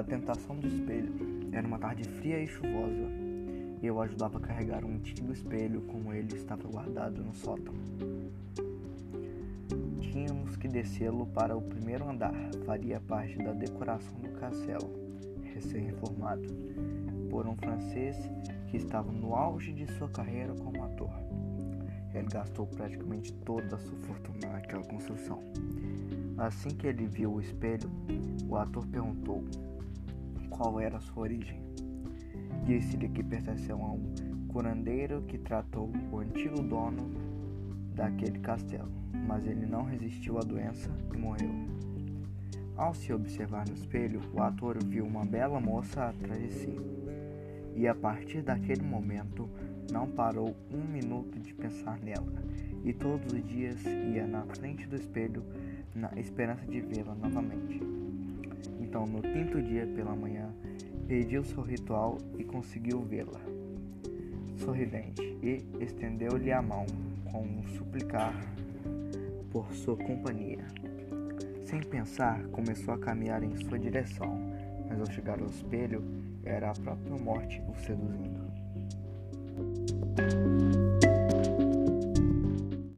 estação do espelho. Era uma tarde fria e chuvosa, e eu ajudava a carregar um antigo espelho como ele estava guardado no sótão. Tínhamos que descê-lo para o primeiro andar, faria parte da decoração do castelo, recém-reformado, por um francês que estava no auge de sua carreira como ator. Ele gastou praticamente toda a sua fortuna naquela construção. Assim que ele viu o espelho, o ator perguntou qual era sua origem. Disse-lhe que pertenceu a um curandeiro que tratou o antigo dono daquele castelo, mas ele não resistiu à doença e morreu. Ao se observar no espelho, o ator viu uma bela moça atrás de si, e a partir daquele momento não parou um minuto de pensar nela, e todos os dias ia na frente do espelho na esperança de vê-la novamente. Então, no quinto dia pela manhã, pediu seu ritual e conseguiu vê-la, sorridente, e estendeu-lhe a mão com um suplicar por sua companhia. Sem pensar, começou a caminhar em sua direção, mas ao chegar ao espelho, era a própria morte o seduzindo.